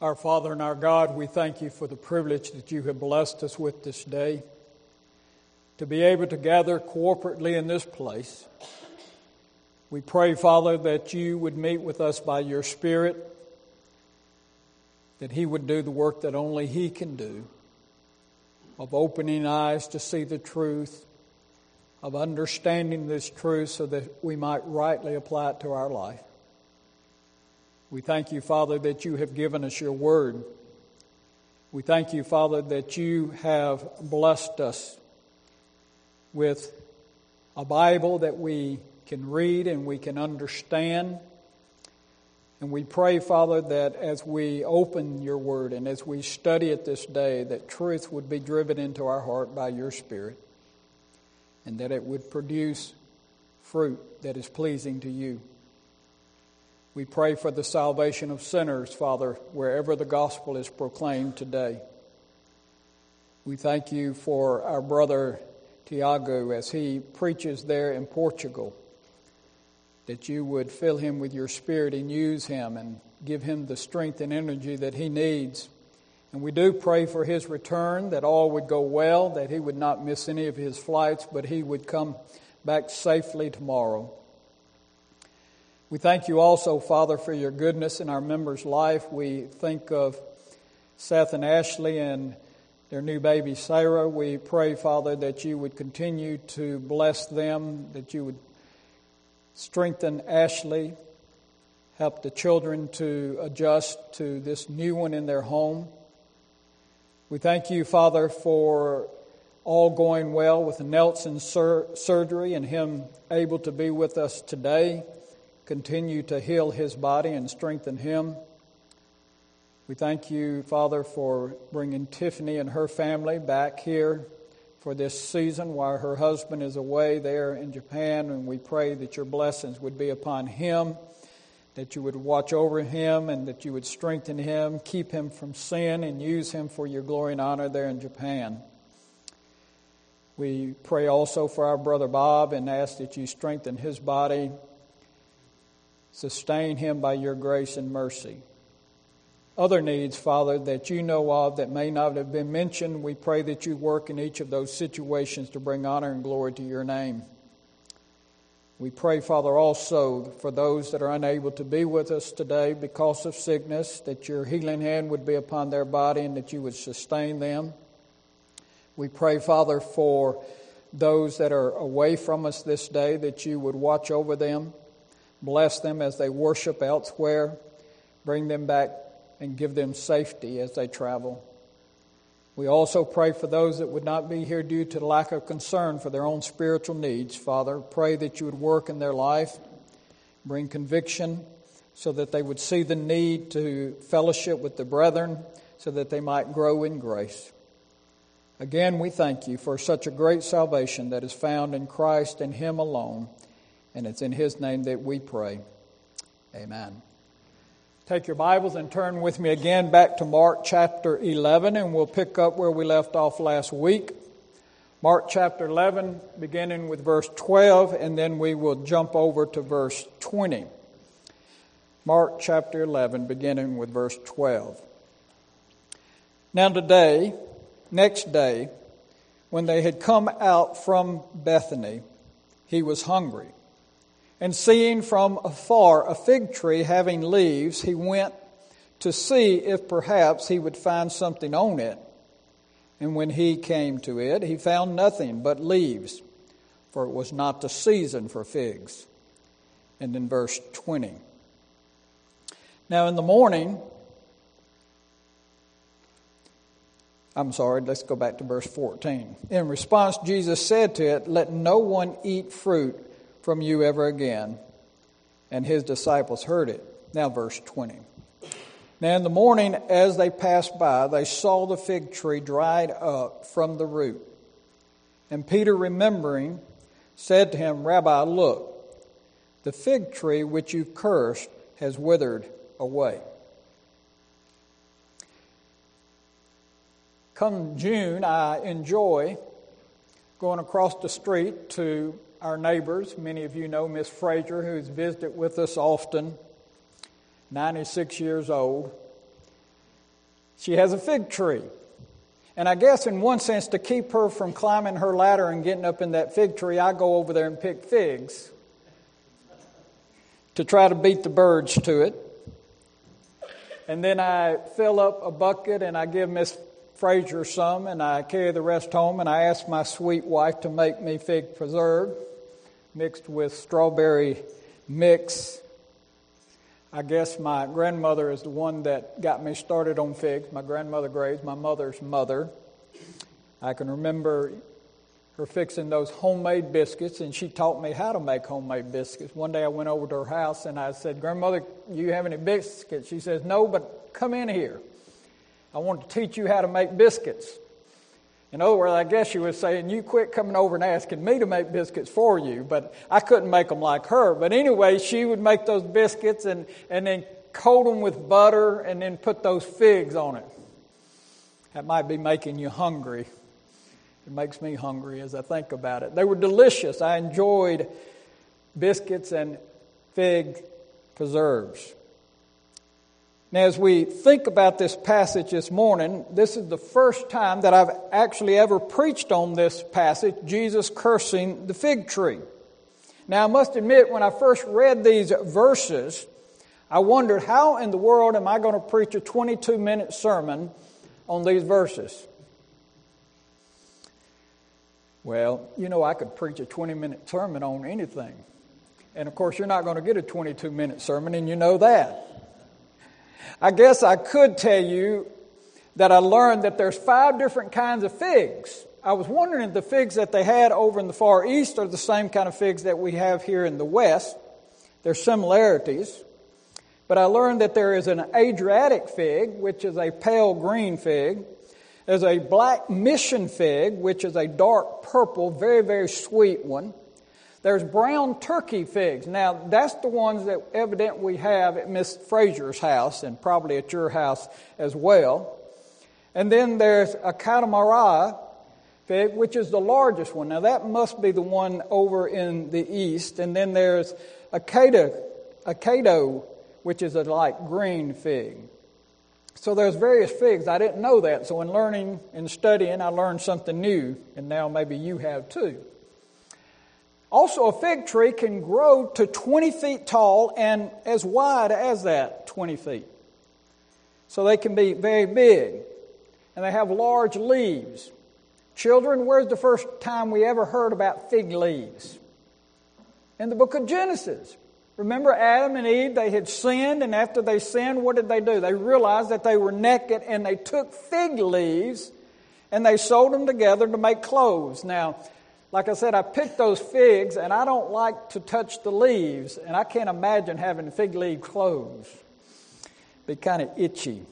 Our Father and our God, we thank you for the privilege that you have blessed us with this day to be able to gather corporately in this place. We pray, Father, that you would meet with us by your Spirit, that He would do the work that only He can do of opening eyes to see the truth, of understanding this truth so that we might rightly apply it to our life. We thank you, Father, that you have given us your word. We thank you, Father, that you have blessed us with a Bible that we can read and we can understand. And we pray, Father, that as we open your word and as we study it this day, that truth would be driven into our heart by your Spirit and that it would produce fruit that is pleasing to you. We pray for the salvation of sinners, Father, wherever the gospel is proclaimed today. We thank you for our brother Tiago as he preaches there in Portugal, that you would fill him with your spirit and use him and give him the strength and energy that he needs. And we do pray for his return, that all would go well, that he would not miss any of his flights, but he would come back safely tomorrow. We thank you also, Father, for your goodness in our members' life. We think of Seth and Ashley and their new baby Sarah. We pray, Father, that you would continue to bless them, that you would strengthen Ashley, help the children to adjust to this new one in their home. We thank you, Father, for all going well with Nelson's sur- surgery and him able to be with us today continue to heal his body and strengthen him. We thank you, Father, for bringing Tiffany and her family back here for this season while her husband is away there in Japan. And we pray that your blessings would be upon him, that you would watch over him, and that you would strengthen him, keep him from sin, and use him for your glory and honor there in Japan. We pray also for our brother Bob and ask that you strengthen his body Sustain him by your grace and mercy. Other needs, Father, that you know of that may not have been mentioned, we pray that you work in each of those situations to bring honor and glory to your name. We pray, Father, also for those that are unable to be with us today because of sickness, that your healing hand would be upon their body and that you would sustain them. We pray, Father, for those that are away from us this day, that you would watch over them. Bless them as they worship elsewhere. Bring them back and give them safety as they travel. We also pray for those that would not be here due to lack of concern for their own spiritual needs. Father, pray that you would work in their life, bring conviction so that they would see the need to fellowship with the brethren so that they might grow in grace. Again, we thank you for such a great salvation that is found in Christ and Him alone. And it's in His name that we pray. Amen. Take your Bibles and turn with me again back to Mark chapter 11, and we'll pick up where we left off last week. Mark chapter 11, beginning with verse 12, and then we will jump over to verse 20. Mark chapter 11, beginning with verse 12. Now, today, next day, when they had come out from Bethany, he was hungry. And seeing from afar a fig tree having leaves, he went to see if perhaps he would find something on it. And when he came to it, he found nothing but leaves, for it was not the season for figs. And in verse 20. Now in the morning, I'm sorry, let's go back to verse 14. In response, Jesus said to it, Let no one eat fruit from you ever again. And his disciples heard it. Now, verse 20. Now, in the morning, as they passed by, they saw the fig tree dried up from the root. And Peter, remembering, said to him, Rabbi, look, the fig tree which you cursed has withered away. Come June, I enjoy going across the street to our neighbors. Many of you know Miss Frazier, who's visited with us often, 96 years old. she has a fig tree. And I guess, in one sense, to keep her from climbing her ladder and getting up in that fig tree, I go over there and pick figs to try to beat the birds to it. And then I fill up a bucket and I give Miss Frazier some and I carry the rest home and I ask my sweet wife to make me fig preserve mixed with strawberry mix. I guess my grandmother is the one that got me started on figs. My grandmother Graves, my mother's mother. I can remember her fixing those homemade biscuits, and she taught me how to make homemade biscuits. One day I went over to her house and I said, Grandmother, you have any biscuits? She says, No, but come in here. I want to teach you how to make biscuits. In other words, I guess she was saying, You quit coming over and asking me to make biscuits for you, but I couldn't make them like her. But anyway, she would make those biscuits and, and then coat them with butter and then put those figs on it. That might be making you hungry. It makes me hungry as I think about it. They were delicious. I enjoyed biscuits and fig preserves. Now, as we think about this passage this morning, this is the first time that I've actually ever preached on this passage Jesus cursing the fig tree. Now, I must admit, when I first read these verses, I wondered how in the world am I going to preach a 22 minute sermon on these verses? Well, you know, I could preach a 20 minute sermon on anything. And of course, you're not going to get a 22 minute sermon, and you know that. I guess I could tell you that I learned that there's five different kinds of figs. I was wondering if the figs that they had over in the Far East are the same kind of figs that we have here in the West. There's similarities. But I learned that there is an Adriatic fig, which is a pale green fig. There's a black mission fig, which is a dark purple, very, very sweet one. There's brown turkey figs. Now, that's the ones that evident we have at Miss Frazier's house and probably at your house as well. And then there's a Katamara fig, which is the largest one. Now, that must be the one over in the east. And then there's a Kato, which is a light green fig. So there's various figs. I didn't know that. So in learning and studying, I learned something new, and now maybe you have too. Also, a fig tree can grow to 20 feet tall and as wide as that, 20 feet. So they can be very big, and they have large leaves. Children, where's the first time we ever heard about fig leaves? In the book of Genesis. Remember Adam and Eve, they had sinned, and after they sinned, what did they do? They realized that they were naked, and they took fig leaves and they sewed them together to make clothes. Now, like I said, I picked those figs, and I don't like to touch the leaves, and I can't imagine having fig leaf clothes. Be kind of itchy.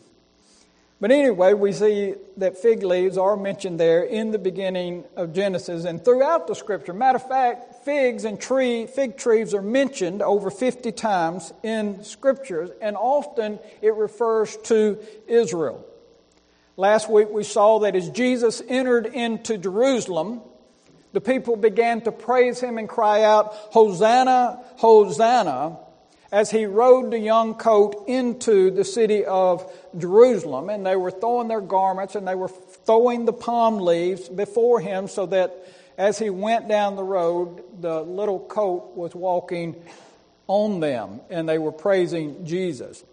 But anyway, we see that fig leaves are mentioned there in the beginning of Genesis and throughout the scripture. Matter of fact, figs and tree, fig trees are mentioned over 50 times in scriptures, and often it refers to Israel. Last week we saw that as Jesus entered into Jerusalem, the people began to praise him and cry out, Hosanna, Hosanna as he rode the young colt into the city of Jerusalem, and they were throwing their garments and they were throwing the palm leaves before him so that as he went down the road, the little colt was walking on them, and they were praising Jesus.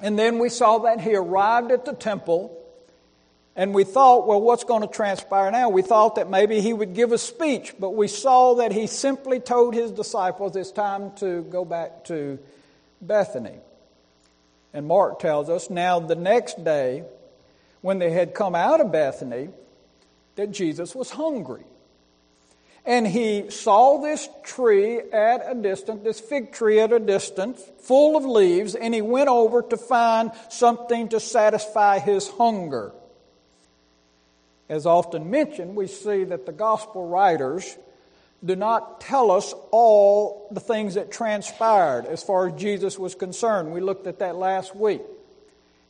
And then we saw that he arrived at the temple and we thought, well, what's going to transpire now? We thought that maybe he would give a speech, but we saw that he simply told his disciples it's time to go back to Bethany. And Mark tells us now the next day, when they had come out of Bethany, that Jesus was hungry. And he saw this tree at a distance, this fig tree at a distance, full of leaves, and he went over to find something to satisfy his hunger as often mentioned, we see that the gospel writers do not tell us all the things that transpired as far as Jesus was concerned. We looked at that last week.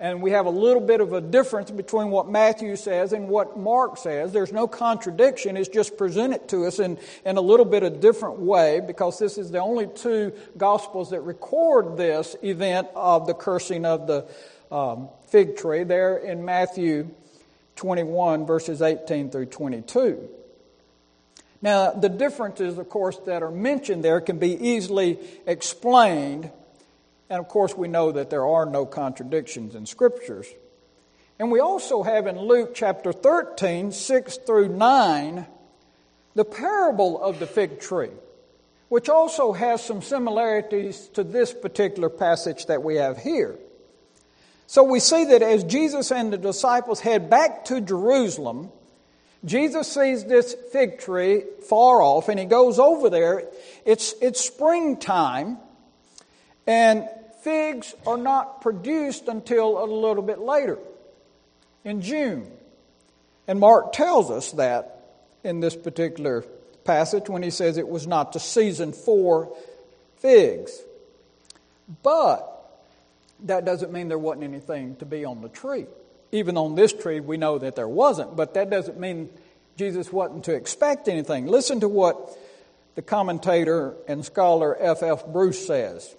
And we have a little bit of a difference between what Matthew says and what Mark says. There's no contradiction. It's just presented to us in, in a little bit of different way because this is the only two gospels that record this event of the cursing of the, um, fig tree there in Matthew 21, verses 18 through 22. Now, the differences, of course, that are mentioned there can be easily explained. And of course, we know that there are no contradictions in scriptures. And we also have in Luke chapter 13, 6 through 9, the parable of the fig tree, which also has some similarities to this particular passage that we have here. So we see that as Jesus and the disciples head back to Jerusalem, Jesus sees this fig tree far off and he goes over there. It's, it's springtime and figs are not produced until a little bit later in June. And Mark tells us that in this particular passage when he says it was not the season for figs. But that doesn't mean there wasn't anything to be on the tree even on this tree, we know that there wasn't, but that doesn't mean Jesus wasn't to expect anything. Listen to what the commentator and scholar F. F. Bruce says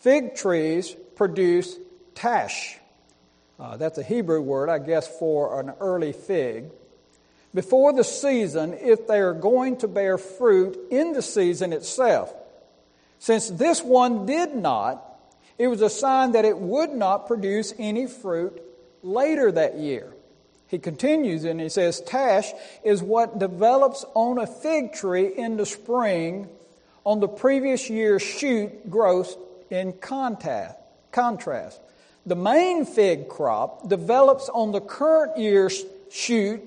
Fig trees produce tash. Uh, that's a Hebrew word, I guess, for an early fig. Before the season, if they are going to bear fruit in the season itself. Since this one did not, it was a sign that it would not produce any fruit later that year. He continues and he says, Tash is what develops on a fig tree in the spring on the previous year's shoot growth in contrast. The main fig crop develops on the current year's shoot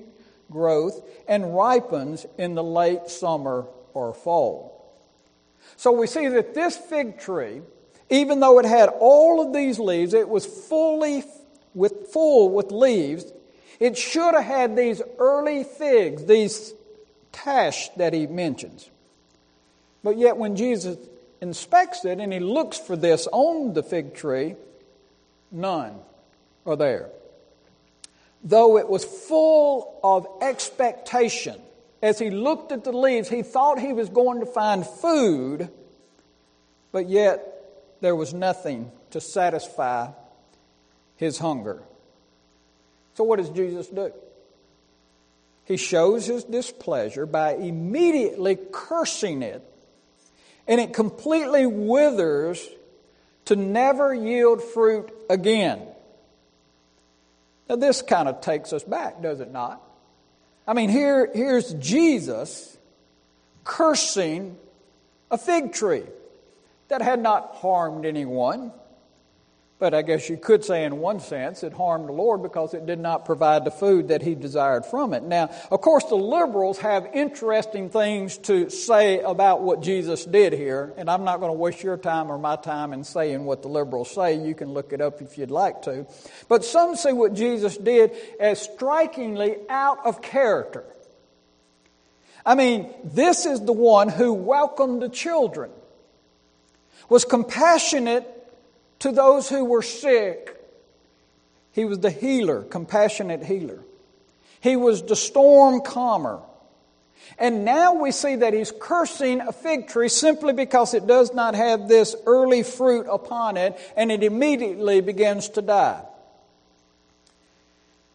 growth and ripens in the late summer or fall. So we see that this fig tree, even though it had all of these leaves, it was fully with full with leaves. It should have had these early figs, these tash that he mentions. But yet when Jesus inspects it and he looks for this on the fig tree, none are there. Though it was full of expectation, as he looked at the leaves, he thought he was going to find food, but yet there was nothing to satisfy his hunger. So, what does Jesus do? He shows his displeasure by immediately cursing it, and it completely withers to never yield fruit again. Now, this kind of takes us back, does it not? I mean, here, here's Jesus cursing a fig tree that had not harmed anyone. But I guess you could say, in one sense, it harmed the Lord because it did not provide the food that he desired from it. Now, of course, the liberals have interesting things to say about what Jesus did here, and I'm not going to waste your time or my time in saying what the liberals say. You can look it up if you'd like to. But some see what Jesus did as strikingly out of character. I mean, this is the one who welcomed the children, was compassionate to those who were sick. He was the healer, compassionate healer. He was the storm calmer. And now we see that he's cursing a fig tree simply because it does not have this early fruit upon it and it immediately begins to die.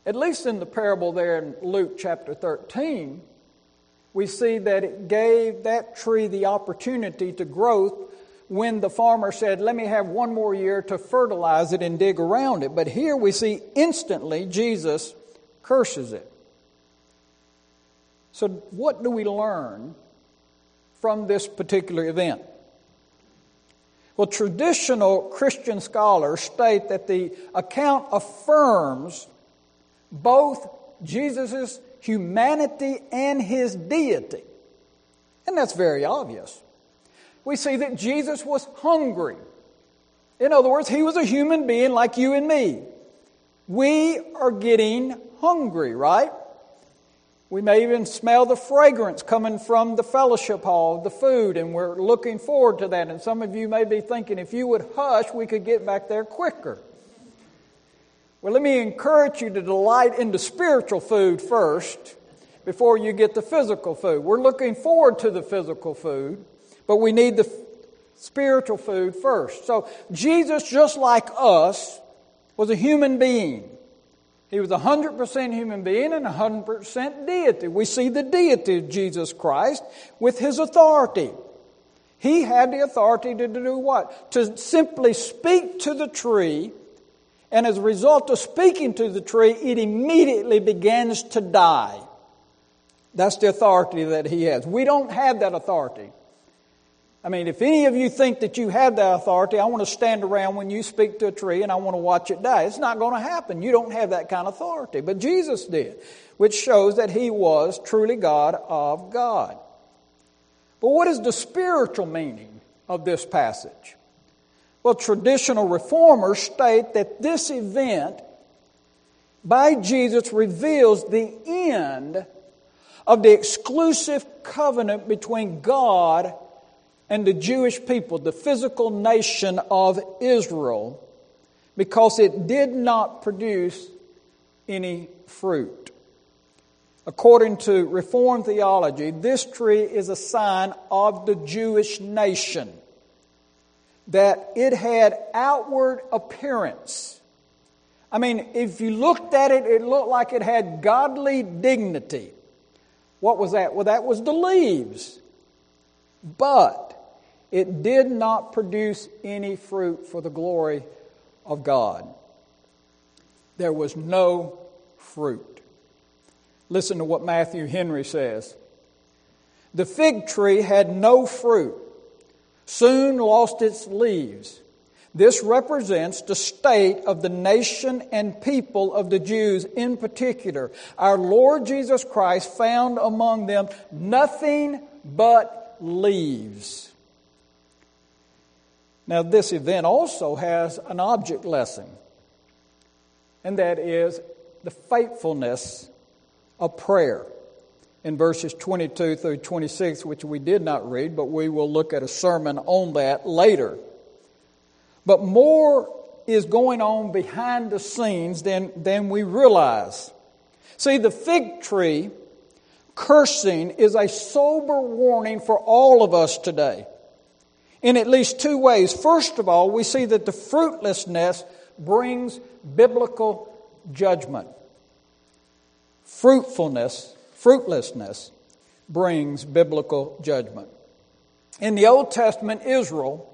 At least in the parable there in Luke chapter 13, we see that it gave that tree the opportunity to growth when the farmer said, Let me have one more year to fertilize it and dig around it. But here we see instantly Jesus curses it. So, what do we learn from this particular event? Well, traditional Christian scholars state that the account affirms both Jesus' humanity and his deity. And that's very obvious we see that Jesus was hungry. In other words, he was a human being like you and me. We are getting hungry, right? We may even smell the fragrance coming from the fellowship hall, the food, and we're looking forward to that. And some of you may be thinking, if you would hush, we could get back there quicker. Well, let me encourage you to delight in the spiritual food first before you get the physical food. We're looking forward to the physical food. But we need the spiritual food first. So Jesus, just like us, was a human being. He was a 100% human being and a 100% deity. We see the deity of Jesus Christ with his authority. He had the authority to do what? To simply speak to the tree, and as a result of speaking to the tree, it immediately begins to die. That's the authority that he has. We don't have that authority. I mean, if any of you think that you have that authority, I want to stand around when you speak to a tree and I want to watch it die. It's not going to happen. You don't have that kind of authority. But Jesus did, which shows that he was truly God of God. But what is the spiritual meaning of this passage? Well, traditional reformers state that this event by Jesus reveals the end of the exclusive covenant between God and the Jewish people, the physical nation of Israel, because it did not produce any fruit. According to Reformed theology, this tree is a sign of the Jewish nation, that it had outward appearance. I mean, if you looked at it, it looked like it had godly dignity. What was that? Well, that was the leaves. But it did not produce any fruit for the glory of God. There was no fruit. Listen to what Matthew Henry says. The fig tree had no fruit, soon lost its leaves. This represents the state of the nation and people of the Jews in particular. Our Lord Jesus Christ found among them nothing but leaves. Now, this event also has an object lesson, and that is the faithfulness of prayer in verses 22 through 26, which we did not read, but we will look at a sermon on that later. But more is going on behind the scenes than, than we realize. See, the fig tree cursing is a sober warning for all of us today in at least two ways. First of all, we see that the fruitlessness brings biblical judgment. Fruitfulness, fruitlessness brings biblical judgment. In the Old Testament, Israel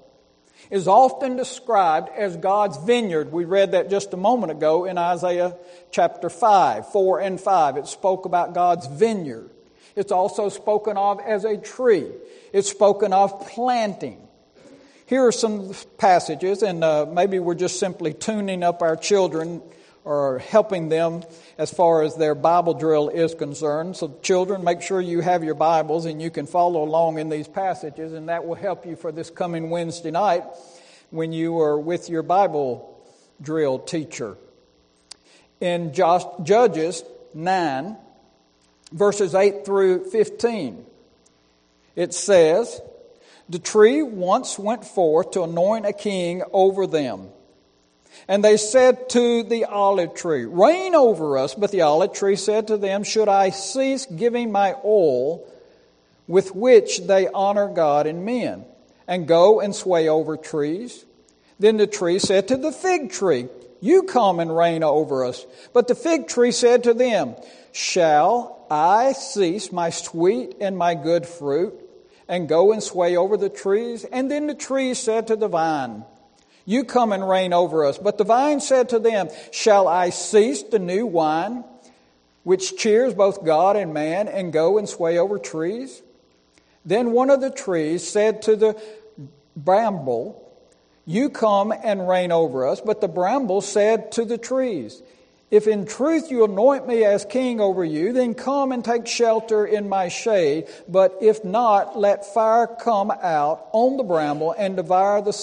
is often described as God's vineyard. We read that just a moment ago in Isaiah chapter 5, 4 and 5. It spoke about God's vineyard. It's also spoken of as a tree. It's spoken of planting. Here are some passages, and uh, maybe we're just simply tuning up our children or helping them as far as their Bible drill is concerned. So, children, make sure you have your Bibles and you can follow along in these passages, and that will help you for this coming Wednesday night when you are with your Bible drill teacher. In Judges 9, verses 8 through 15, it says, the tree once went forth to anoint a king over them. And they said to the olive tree, Reign over us. But the olive tree said to them, Should I cease giving my oil with which they honor God and men, and go and sway over trees? Then the tree said to the fig tree, You come and reign over us. But the fig tree said to them, Shall I cease my sweet and my good fruit? And go and sway over the trees. And then the trees said to the vine, You come and reign over us. But the vine said to them, Shall I cease the new wine, which cheers both God and man, and go and sway over trees? Then one of the trees said to the bramble, You come and reign over us. But the bramble said to the trees, if in truth you anoint me as king over you, then come and take shelter in my shade. But if not, let fire come out on the bramble and devour the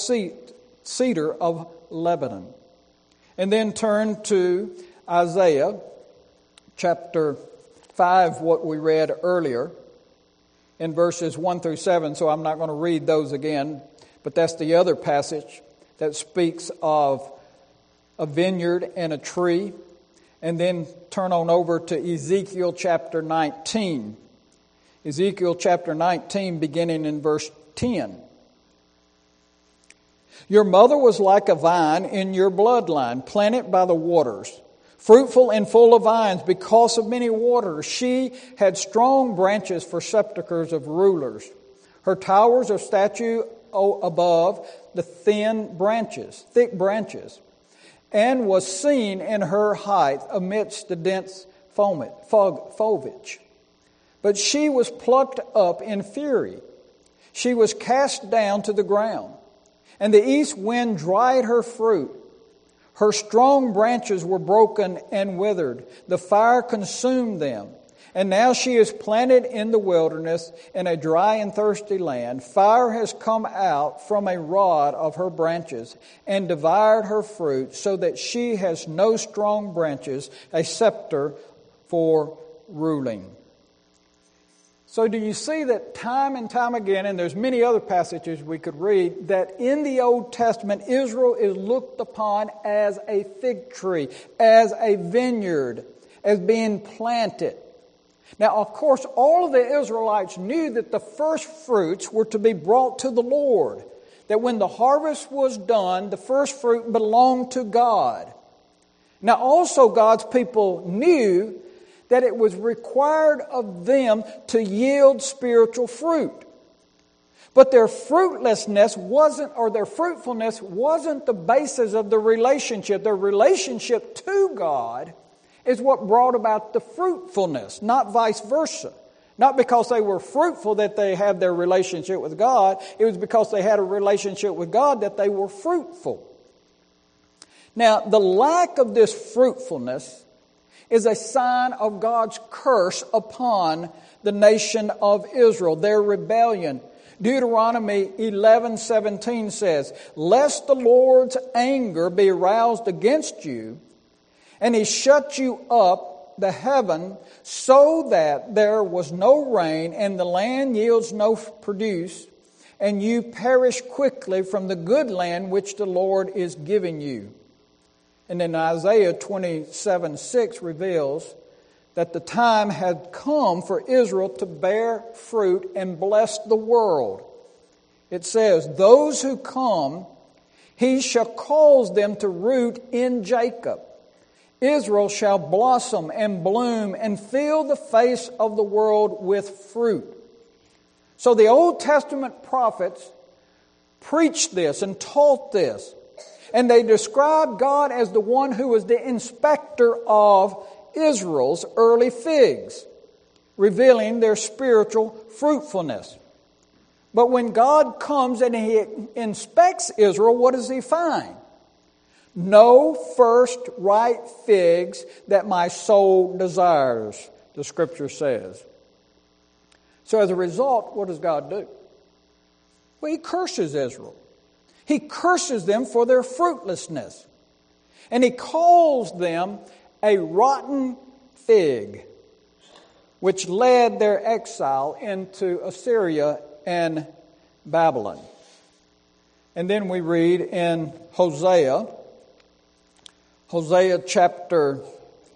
cedar of Lebanon. And then turn to Isaiah chapter 5, what we read earlier in verses 1 through 7. So I'm not going to read those again, but that's the other passage that speaks of a vineyard and a tree and then turn on over to Ezekiel chapter 19. Ezekiel chapter 19, beginning in verse 10. Your mother was like a vine in your bloodline, planted by the waters, fruitful and full of vines because of many waters. She had strong branches for sepulchres of rulers. Her towers of statue above the thin branches, thick branches, and was seen in her height amidst the dense foliage. But she was plucked up in fury. She was cast down to the ground, and the east wind dried her fruit. Her strong branches were broken and withered. The fire consumed them. And now she is planted in the wilderness in a dry and thirsty land. Fire has come out from a rod of her branches and devoured her fruit, so that she has no strong branches, a scepter for ruling. So do you see that time and time again, and there's many other passages we could read, that in the Old Testament, Israel is looked upon as a fig tree, as a vineyard, as being planted. Now, of course, all of the Israelites knew that the first fruits were to be brought to the Lord. That when the harvest was done, the first fruit belonged to God. Now, also, God's people knew that it was required of them to yield spiritual fruit. But their fruitlessness wasn't, or their fruitfulness wasn't the basis of the relationship. Their relationship to God is what brought about the fruitfulness, not vice versa. Not because they were fruitful that they had their relationship with God, it was because they had a relationship with God that they were fruitful. Now, the lack of this fruitfulness is a sign of God's curse upon the nation of Israel, their rebellion. Deuteronomy 11:17 says, "Lest the Lord's anger be aroused against you, and he shut you up the heaven so that there was no rain and the land yields no produce, and you perish quickly from the good land which the Lord is giving you. And then Isaiah 27 6 reveals that the time had come for Israel to bear fruit and bless the world. It says, Those who come, he shall cause them to root in Jacob Israel shall blossom and bloom and fill the face of the world with fruit. So the Old Testament prophets preached this and taught this. And they described God as the one who was the inspector of Israel's early figs, revealing their spiritual fruitfulness. But when God comes and He inspects Israel, what does He find? No first ripe figs that my soul desires, the scripture says. So as a result, what does God do? Well, He curses Israel. He curses them for their fruitlessness. And He calls them a rotten fig, which led their exile into Assyria and Babylon. And then we read in Hosea Hosea chapter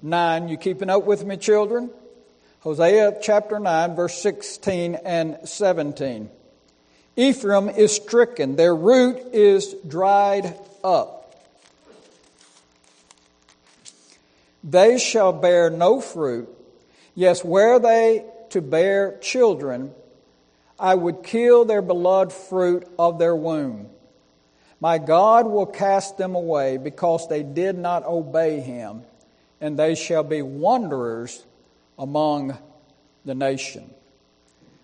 9. You keeping up with me, children? Hosea chapter 9, verse 16 and 17. Ephraim is stricken, their root is dried up. They shall bear no fruit. Yes, were they to bear children, I would kill their beloved fruit of their womb. My God will cast them away because they did not obey him, and they shall be wanderers among the nation.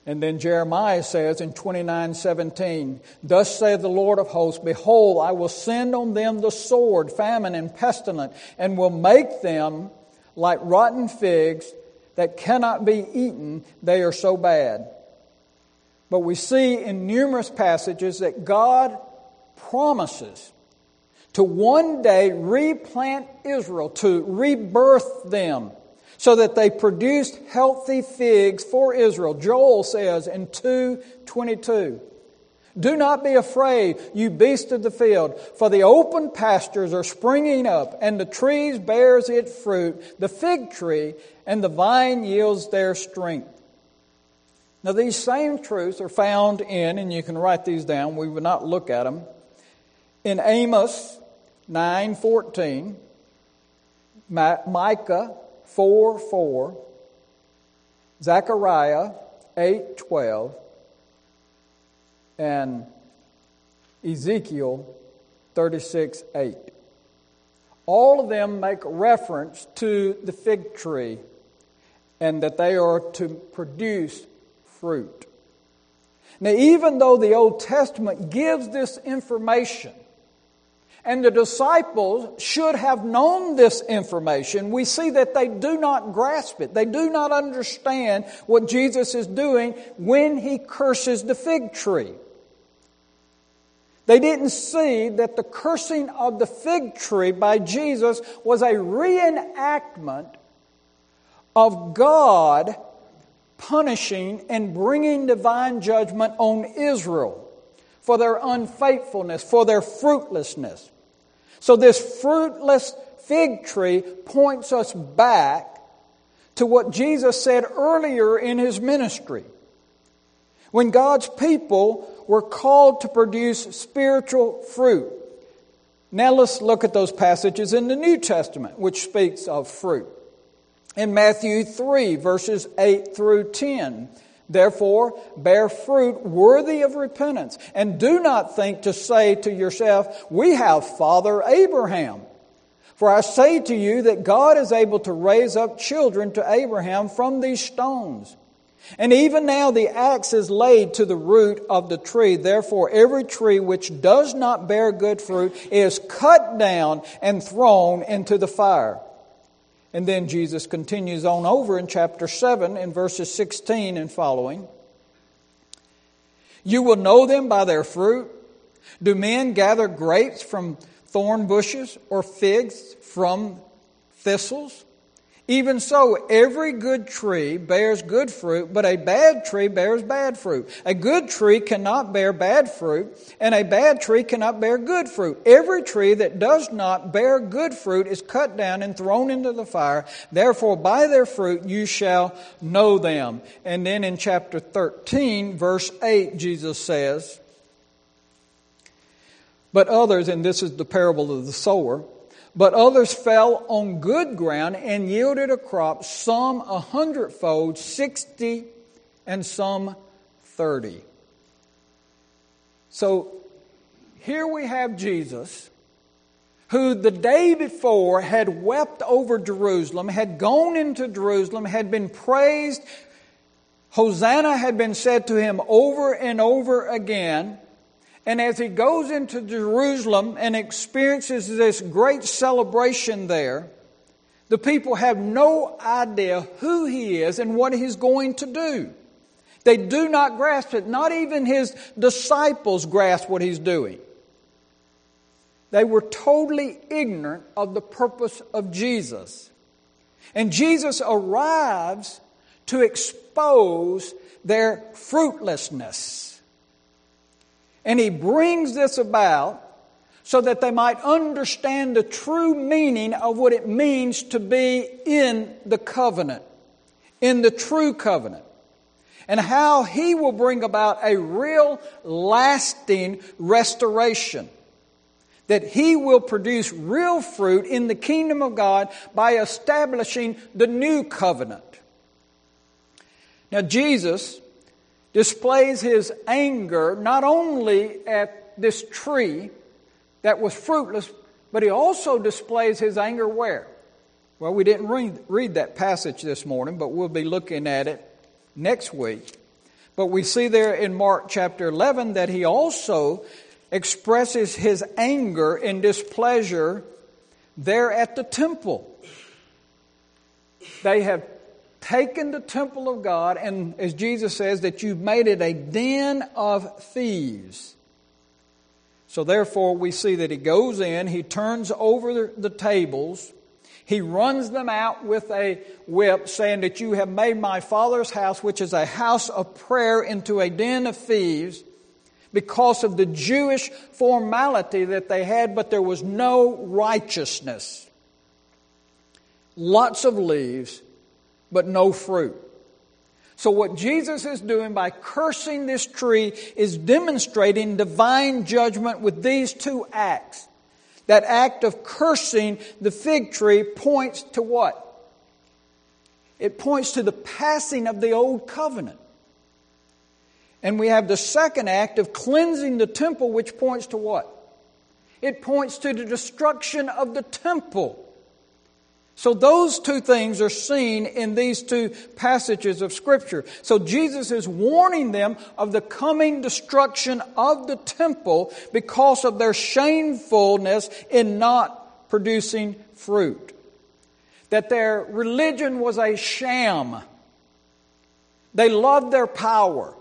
And then Jeremiah says in 29 17, Thus saith the Lord of hosts, Behold, I will send on them the sword, famine, and pestilence, and will make them like rotten figs that cannot be eaten, they are so bad. But we see in numerous passages that God promises to one day replant Israel, to rebirth them, so that they produced healthy figs for Israel. Joel says in 222, Do not be afraid, you beasts of the field, for the open pastures are springing up, and the trees bears its fruit, the fig tree and the vine yields their strength. Now, these same truths are found in, and you can write these down, we will not look at them, In Amos 9:14, Micah 4 4, Zechariah 8 12, and Ezekiel 36 8. All of them make reference to the fig tree and that they are to produce fruit. Now, even though the Old Testament gives this information, and the disciples should have known this information. We see that they do not grasp it. They do not understand what Jesus is doing when he curses the fig tree. They didn't see that the cursing of the fig tree by Jesus was a reenactment of God punishing and bringing divine judgment on Israel for their unfaithfulness, for their fruitlessness. So, this fruitless fig tree points us back to what Jesus said earlier in his ministry. When God's people were called to produce spiritual fruit. Now let's look at those passages in the New Testament which speaks of fruit. In Matthew 3, verses 8 through 10, Therefore, bear fruit worthy of repentance, and do not think to say to yourself, We have Father Abraham. For I say to you that God is able to raise up children to Abraham from these stones. And even now the axe is laid to the root of the tree. Therefore, every tree which does not bear good fruit is cut down and thrown into the fire. And then Jesus continues on over in chapter 7 in verses 16 and following. You will know them by their fruit. Do men gather grapes from thorn bushes or figs from thistles? Even so, every good tree bears good fruit, but a bad tree bears bad fruit. A good tree cannot bear bad fruit, and a bad tree cannot bear good fruit. Every tree that does not bear good fruit is cut down and thrown into the fire. Therefore, by their fruit you shall know them. And then in chapter 13, verse 8, Jesus says, But others, and this is the parable of the sower, but others fell on good ground and yielded a crop, some a hundredfold, sixty, and some thirty. So here we have Jesus, who the day before had wept over Jerusalem, had gone into Jerusalem, had been praised. Hosanna had been said to him over and over again. And as he goes into Jerusalem and experiences this great celebration there, the people have no idea who he is and what he's going to do. They do not grasp it. Not even his disciples grasp what he's doing. They were totally ignorant of the purpose of Jesus. And Jesus arrives to expose their fruitlessness. And he brings this about so that they might understand the true meaning of what it means to be in the covenant, in the true covenant, and how he will bring about a real lasting restoration. That he will produce real fruit in the kingdom of God by establishing the new covenant. Now, Jesus displays his anger not only at this tree that was fruitless, but he also displays his anger where? Well, we didn't read, read that passage this morning, but we'll be looking at it next week. But we see there in Mark chapter 11 that he also expresses his anger and displeasure there at the temple. They have taken the temple of God, and as Jesus says, that you've made it a den of thieves. So therefore, we see that he goes in, he turns over the tables, he runs them out with a whip, saying that you have made my father's house, which is a house of prayer, into a den of thieves because of the Jewish formality that they had, but there was no righteousness. Lots of leaves, but no fruit. So, what Jesus is doing by cursing this tree is demonstrating divine judgment with these two acts. That act of cursing the fig tree points to what? It points to the passing of the old covenant. And we have the second act of cleansing the temple, which points to what? It points to the destruction of the temple. So those two things are seen in these two passages of Scripture. So Jesus is warning them of the coming destruction of the temple because of their shamefulness in not producing fruit. That their religion was a sham. They loved their power.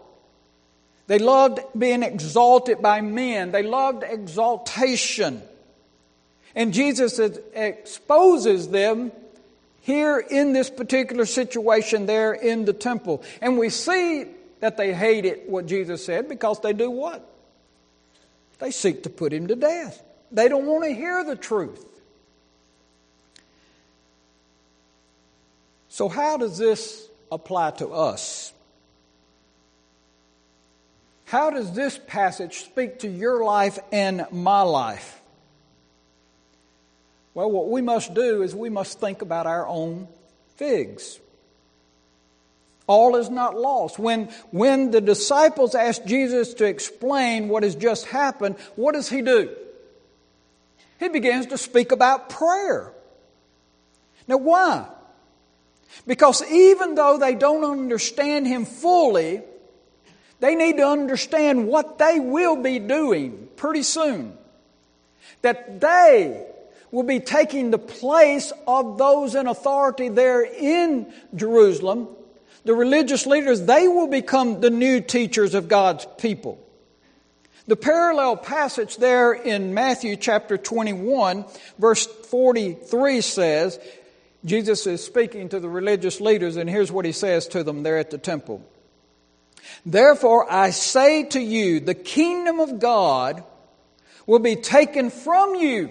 They loved being exalted by men. They loved exaltation. And Jesus exposes them here in this particular situation there in the temple. And we see that they hated what Jesus said because they do what? They seek to put him to death. They don't want to hear the truth. So, how does this apply to us? How does this passage speak to your life and my life? Well, what we must do is we must think about our own figs. All is not lost. When, when the disciples asked Jesus to explain what has just happened, what does he do? He begins to speak about prayer. Now, why? Because even though they don't understand him fully, they need to understand what they will be doing pretty soon. That they will be taking the place of those in authority there in Jerusalem. The religious leaders, they will become the new teachers of God's people. The parallel passage there in Matthew chapter 21, verse 43 says, Jesus is speaking to the religious leaders, and here's what he says to them there at the temple. Therefore, I say to you, the kingdom of God will be taken from you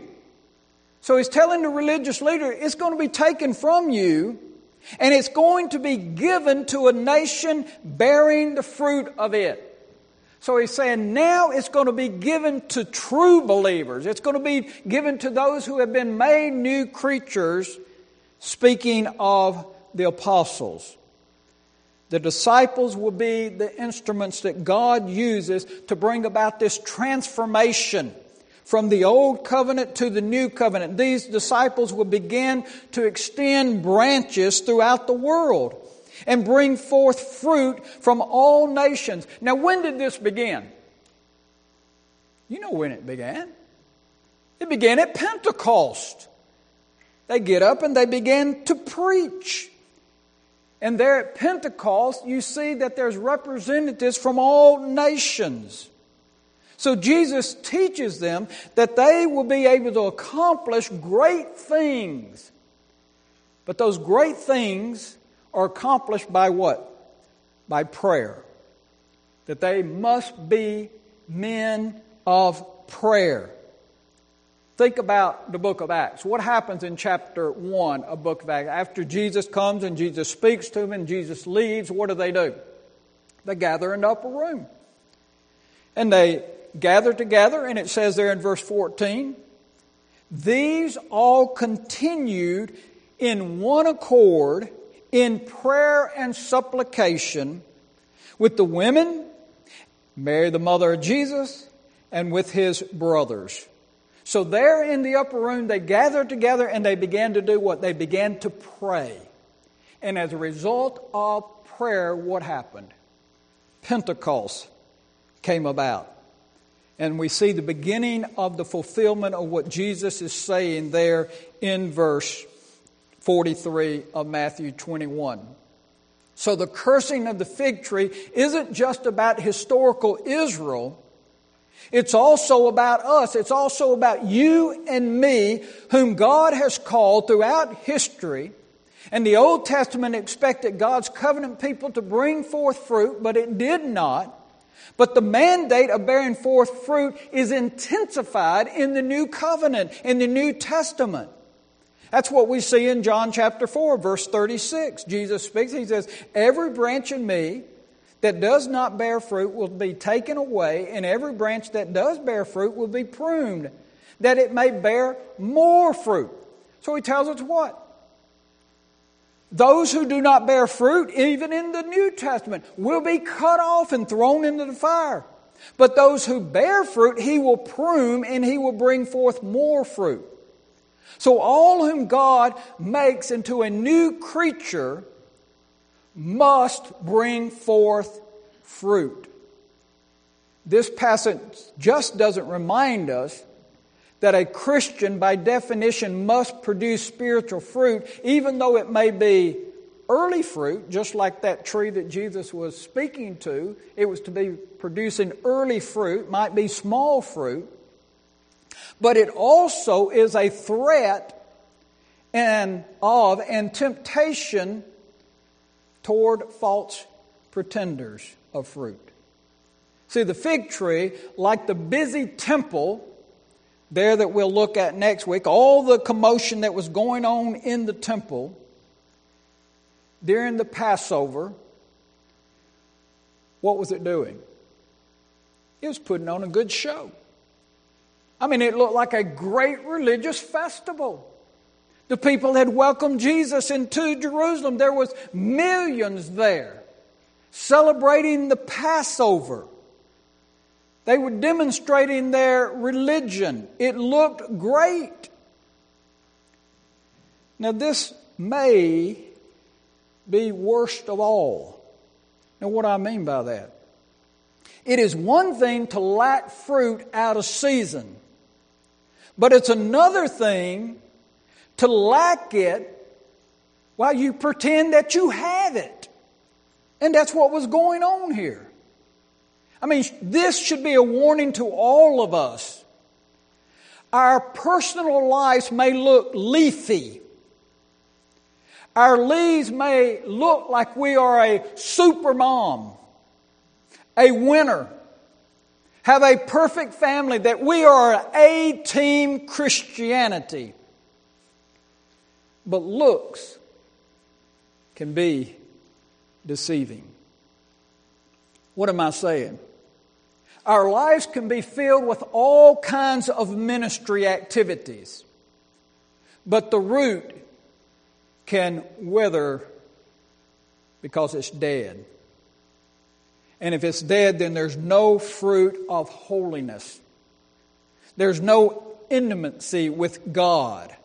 so he's telling the religious leader, it's going to be taken from you and it's going to be given to a nation bearing the fruit of it. So he's saying now it's going to be given to true believers. It's going to be given to those who have been made new creatures, speaking of the apostles. The disciples will be the instruments that God uses to bring about this transformation from the old covenant to the new covenant. These disciples will begin to extend branches throughout the world and bring forth fruit from all nations. Now, when did this begin? You know when it began. It began at Pentecost. They get up and they begin to preach. And there at Pentecost, you see that there's representatives from all nations. So Jesus teaches them that they will be able to accomplish great things. But those great things are accomplished by what? By prayer. That they must be men of prayer. Think about the book of Acts. What happens in chapter 1 of book of Acts? After Jesus comes and Jesus speaks to them and Jesus leaves, what do they do? They gather in the upper room. And they gathered together, and it says there in verse 14, these all continued in one accord in prayer and supplication with the women, Mary, the mother of Jesus, and with his brothers. So, there in the upper room, they gathered together and they began to do what? They began to pray. And as a result of prayer, what happened? Pentecost came about. And we see the beginning of the fulfillment of what Jesus is saying there in verse 43 of Matthew 21. So the cursing of the fig tree isn't just about historical Israel. It's also about us. It's also about you and me, whom God has called throughout history. And the Old Testament expected God's covenant people to bring forth fruit, but it did not. But the mandate of bearing forth fruit is intensified in the new covenant, in the New Testament. That's what we see in John chapter 4, verse 36. Jesus speaks, He says, Every branch in me that does not bear fruit will be taken away, and every branch that does bear fruit will be pruned, that it may bear more fruit. So He tells us what? Those who do not bear fruit, even in the New Testament, will be cut off and thrown into the fire. But those who bear fruit, he will prune and he will bring forth more fruit. So all whom God makes into a new creature must bring forth fruit. This passage just doesn't remind us that a Christian, by definition, must produce spiritual fruit, even though it may be early fruit, just like that tree that Jesus was speaking to. It was to be producing early fruit, might be small fruit, but it also is a threat and of and temptation toward false pretenders of fruit. See, the fig tree, like the busy temple there that we'll look at next week, all the commotion that was going on in the temple during the Passover, what was it doing? It was putting on a good show. I mean, it looked like a great religious festival. The people had welcomed Jesus into Jerusalem. There was millions there celebrating the Passover. They were demonstrating their religion. It looked great. Now, this may be worst of all. Now, what I mean by that? It is one thing to lack fruit out of season, but it's another thing to lack it while you pretend that you have it. And that's what was going on here. I mean, this should be a warning to all of us. Our personal lives may look leafy. Our leaves may look like we are a super mom, a winner, have a perfect family, that we are A team Christianity. But looks can be deceiving. What am I saying? Our lives can be filled with all kinds of ministry activities, but the root can wither because it's dead. And if it's dead, then there's no fruit of holiness. There's no intimacy with God.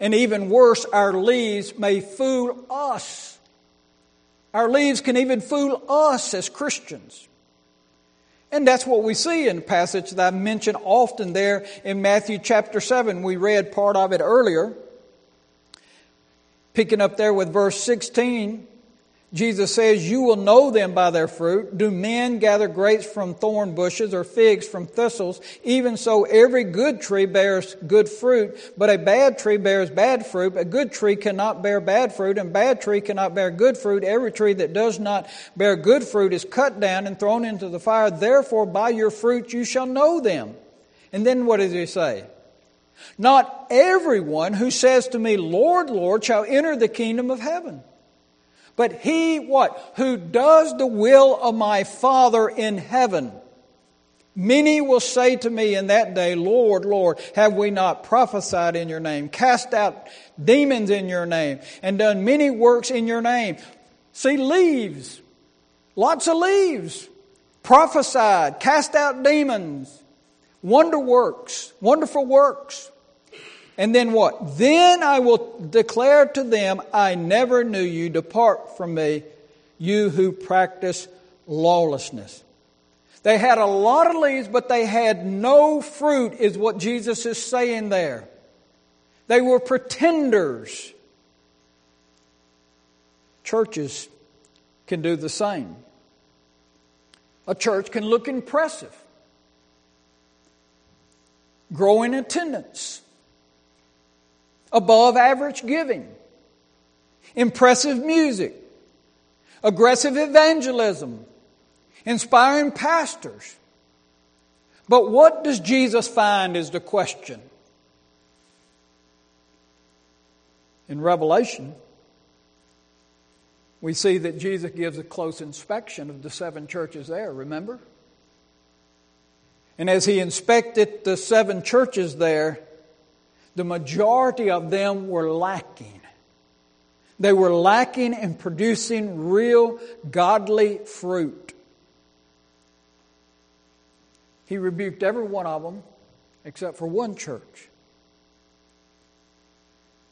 And even worse, our leaves may fool us. Our leaves can even fool us as Christians. And that's what we see in the passage that I mentioned often there in Matthew chapter 7. We read part of it earlier. Picking up there with verse 16, Jesus says, You will know them by their fruit. Do men gather grapes from thorn bushes or figs from thistles? Even so, every good tree bears good fruit, but a bad tree bears bad fruit. A good tree cannot bear bad fruit, and bad tree cannot bear good fruit. Every tree that does not bear good fruit is cut down and thrown into the fire. Therefore, by your fruit you shall know them. And then what does he say? Not everyone who says to me, Lord, Lord, shall enter the kingdom of heaven but he what? Who does the will of my Father in heaven. Many will say to me in that day, Lord, Lord, have we not prophesied in your name, cast out demons in your name, and done many works in your name? See, leaves, lots of leaves, prophesied, cast out demons, wonder works, wonderful works. And then what? Then I will declare to them, I never knew you. Depart from me, you who practice lawlessness. They had a lot of leaves, but they had no fruit, is what Jesus is saying there. They were pretenders. Churches can do the same. A church can look impressive, grow in attendance, above average giving, impressive music, aggressive evangelism, inspiring pastors. But what does Jesus find is the question. In Revelation, we see that Jesus gives a close inspection of the seven churches there, remember? And as he inspected the seven churches there, the majority of them were lacking. They were lacking in producing real godly fruit. He rebuked every one of them except for one church.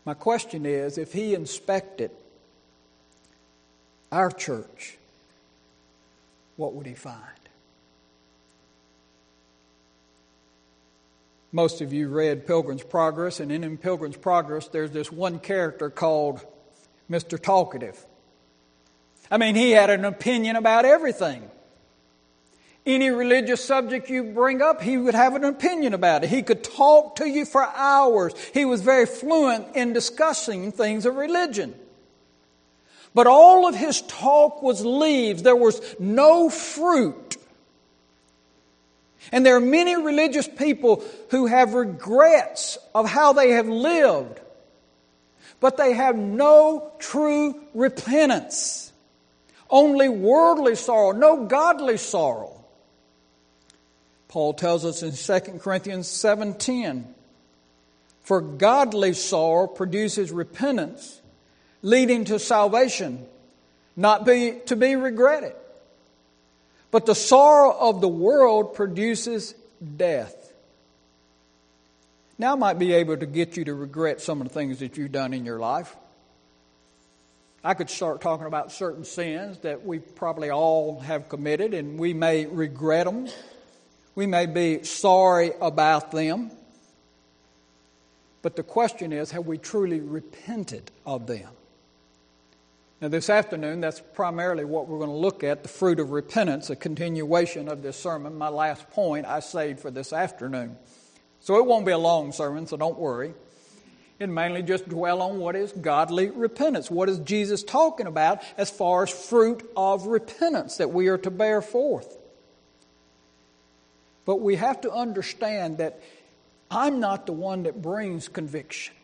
My question is if he inspected our church, what would he find? Most of you read Pilgrim's Progress, and in Pilgrim's Progress, there's this one character called Mr. Talkative. I mean, he had an opinion about everything. Any religious subject you bring up, he would have an opinion about it. He could talk to you for hours. He was very fluent in discussing things of religion. But all of his talk was leaves. There was no fruit. And there are many religious people who have regrets of how they have lived, but they have no true repentance. Only worldly sorrow, no godly sorrow. Paul tells us in 2 Corinthians 7:10, "For godly sorrow produces repentance, leading to salvation, not be, to be regretted. But the sorrow of the world produces death. Now, I might be able to get you to regret some of the things that you've done in your life. I could start talking about certain sins that we probably all have committed, and we may regret them. We may be sorry about them. But the question is have we truly repented of them? Now, this afternoon, that's primarily what we're going to look at the fruit of repentance, a continuation of this sermon. My last point I saved for this afternoon. So it won't be a long sermon, so don't worry. It mainly just dwell on what is godly repentance. What is Jesus talking about as far as fruit of repentance that we are to bear forth? But we have to understand that I'm not the one that brings conviction.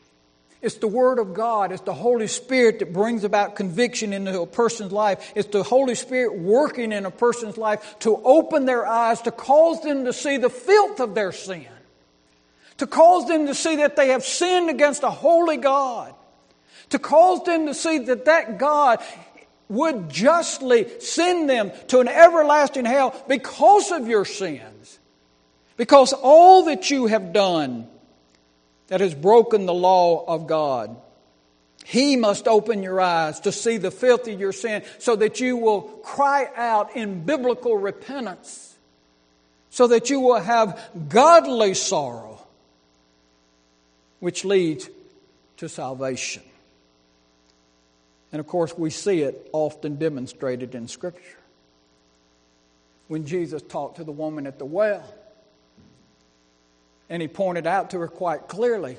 It's the Word of God. It's the Holy Spirit that brings about conviction into a person's life. It's the Holy Spirit working in a person's life to open their eyes, to cause them to see the filth of their sin, to cause them to see that they have sinned against a holy God, to cause them to see that that God would justly send them to an everlasting hell because of your sins, because all that you have done that has broken the law of God. He must open your eyes to see the filth of your sin so that you will cry out in biblical repentance, so that you will have godly sorrow, which leads to salvation. And of course, we see it often demonstrated in Scripture. When Jesus talked to the woman at the well, and he pointed out to her quite clearly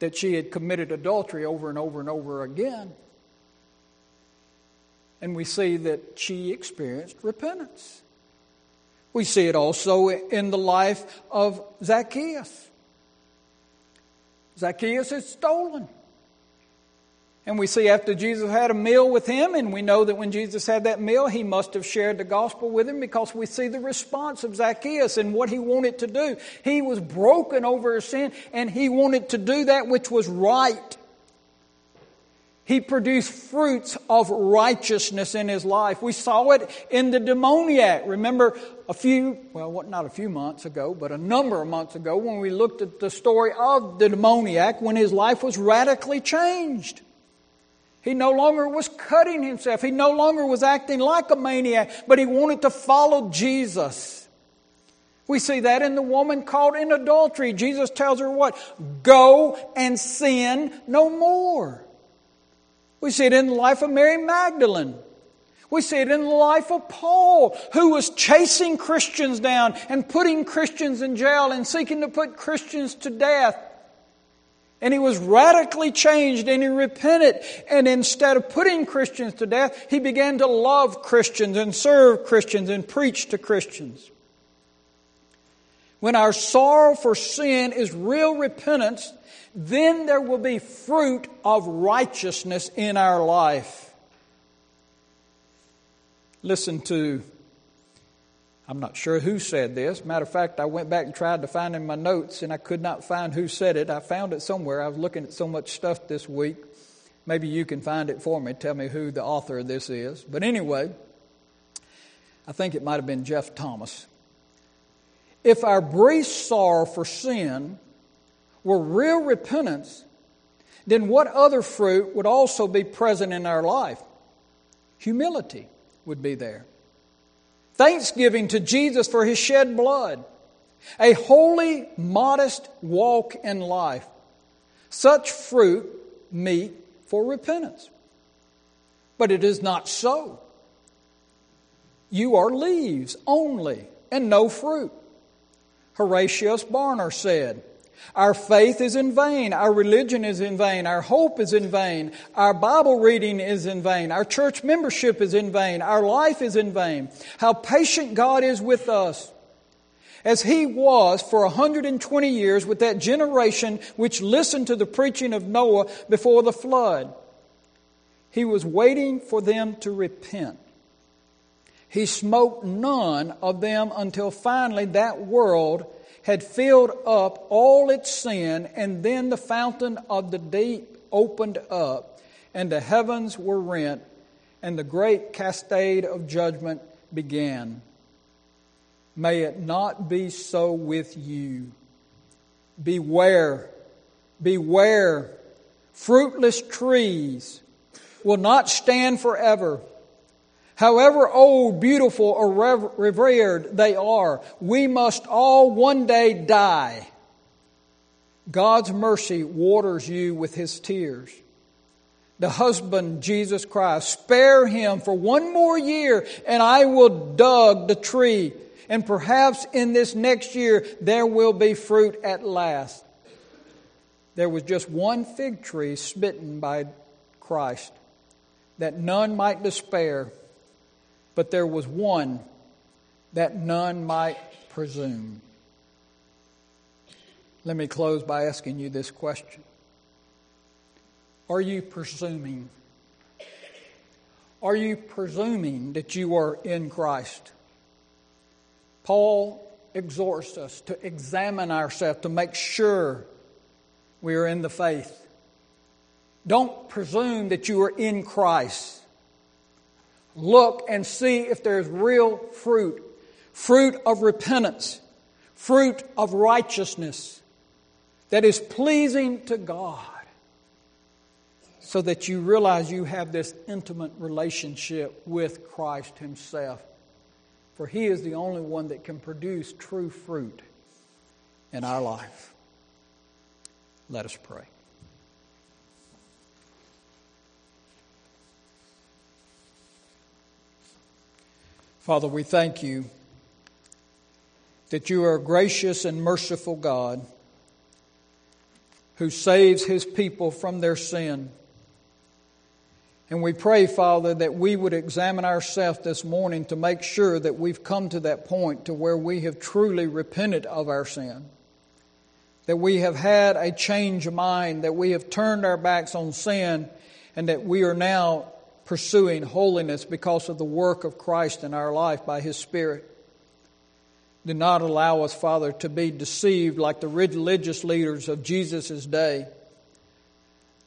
that she had committed adultery over and over and over again. And we see that she experienced repentance. We see it also in the life of Zacchaeus. Zacchaeus had stolen. And we see after Jesus had a meal with him, and we know that when Jesus had that meal, he must have shared the gospel with him because we see the response of Zacchaeus and what he wanted to do. He was broken over his sin, and he wanted to do that which was right. He produced fruits of righteousness in his life. We saw it in the demoniac. Remember a few, well, not a few months ago, but a number of months ago when we looked at the story of the demoniac when his life was radically changed. He no longer was cutting himself. He no longer was acting like a maniac, but he wanted to follow Jesus. We see that in the woman caught in adultery. Jesus tells her what? Go and sin no more. We see it in the life of Mary Magdalene. We see it in the life of Paul, who was chasing Christians down and putting Christians in jail and seeking to put Christians to death. And he was radically changed and he repented. And instead of putting Christians to death, he began to love Christians and serve Christians and preach to Christians. when our sorrow for sin is real repentance, then there will be fruit of righteousness in our life. Listen to, I'm not sure who said this. Matter of fact, I went back and tried to find in my notes and I could not find who said it. I found it somewhere. I was looking at so much stuff this week. Maybe you can find it for me. Tell me who the author of this is. But anyway, I think it might have been Jeff Thomas. If our brief sorrow for sin were real repentance, then what other fruit would also be present in our life? Humility would be there. Thanksgiving to Jesus for his shed blood. A holy, modest walk in life. Such fruit meet for repentance. But it is not so. You are leaves only and no fruit. Horatius Bonar said, Our faith is in vain, our religion is in vain, our hope is in vain, our Bible reading is in vain, our church membership is in vain, our life is in vain. How patient God is with us. As he was for 120 years with that generation which listened to the preaching of Noah before the flood. He was waiting for them to repent. He smote none of them until finally that world had filled up all its sin, and then the fountain of the deep opened up, and the heavens were rent, and the great cascade of judgment began. May it not be so with you. Beware, beware. Fruitless trees will not stand forever However old, beautiful, or revered they are, we must all one day die. God's mercy waters you with his tears. The husband, Jesus Christ, spare him for one more year and I will dug the tree. And perhaps in this next year there will be fruit at last. There was just one fig tree smitten by Christ that none might despair but there was one that none might presume. Let me close by asking you this question Are you presuming? Are you presuming that you are in Christ? Paul exhorts us to examine ourselves to make sure we are in the faith. Don't presume that you are in Christ. Look and see if there's real fruit fruit of repentance, fruit of righteousness that is pleasing to God, so that you realize you have this intimate relationship with Christ Himself. For He is the only one that can produce true fruit in our life. Let us pray. Father, we thank you that you are a gracious and merciful God who saves his people from their sin. And we pray, Father, that we would examine ourselves this morning to make sure that we've come to that point to where we have truly repented of our sin. That we have had a change of mind, that we have turned our backs on sin, and that we are now pursuing holiness because of the work of Christ in our life by His Spirit. Do not allow us, Father, to be deceived like the religious leaders of Jesus' day,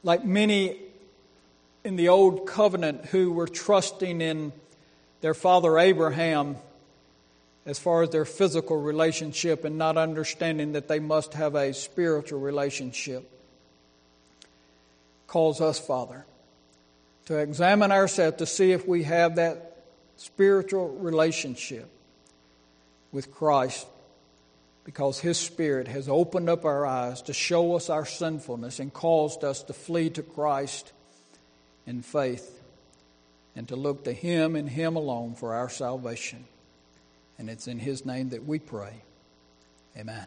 like many in the Old Covenant who were trusting in their father Abraham as far as their physical relationship and not understanding that they must have a spiritual relationship. Calls us, Father to examine ourselves to see if we have that spiritual relationship with Christ because His Spirit has opened up our eyes to show us our sinfulness and caused us to flee to Christ in faith and to look to Him and Him alone for our salvation. And it's in His name that we pray. Amen.